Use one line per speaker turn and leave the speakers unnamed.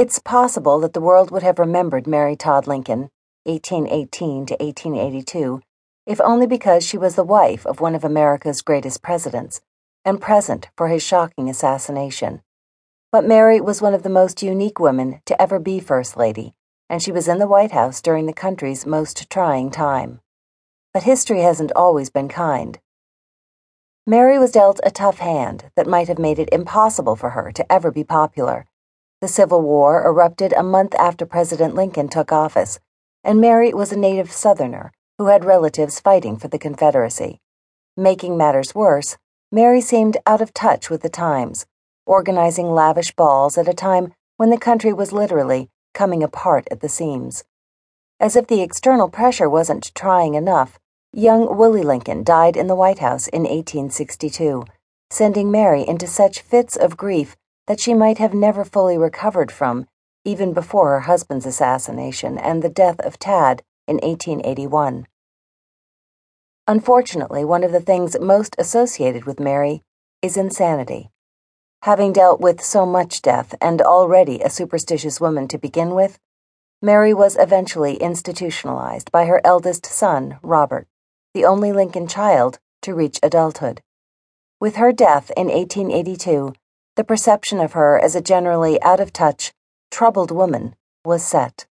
It's possible that the world would have remembered Mary Todd Lincoln, 1818 to 1882, if only because she was the wife of one of America's greatest presidents and present for his shocking assassination. But Mary was one of the most unique women to ever be First Lady, and she was in the White House during the country's most trying time. But history hasn't always been kind. Mary was dealt a tough hand that might have made it impossible for her to ever be popular. The Civil War erupted a month after President Lincoln took office, and Mary was a native Southerner who had relatives fighting for the Confederacy. Making matters worse, Mary seemed out of touch with the times organizing lavish balls at a time when the country was literally coming apart at the seams. As if the external pressure wasn't trying enough, young Willie Lincoln died in the White House in 1862, sending Mary into such fits of grief that she might have never fully recovered from, even before her husband's assassination and the death of Tad in 1881. Unfortunately, one of the things most associated with Mary is insanity. Having dealt with so much death and already a superstitious woman to begin with, Mary was eventually institutionalized by her eldest son, Robert, the only Lincoln child to reach adulthood. With her death in 1882, the perception of her as a generally out of touch, troubled woman was set.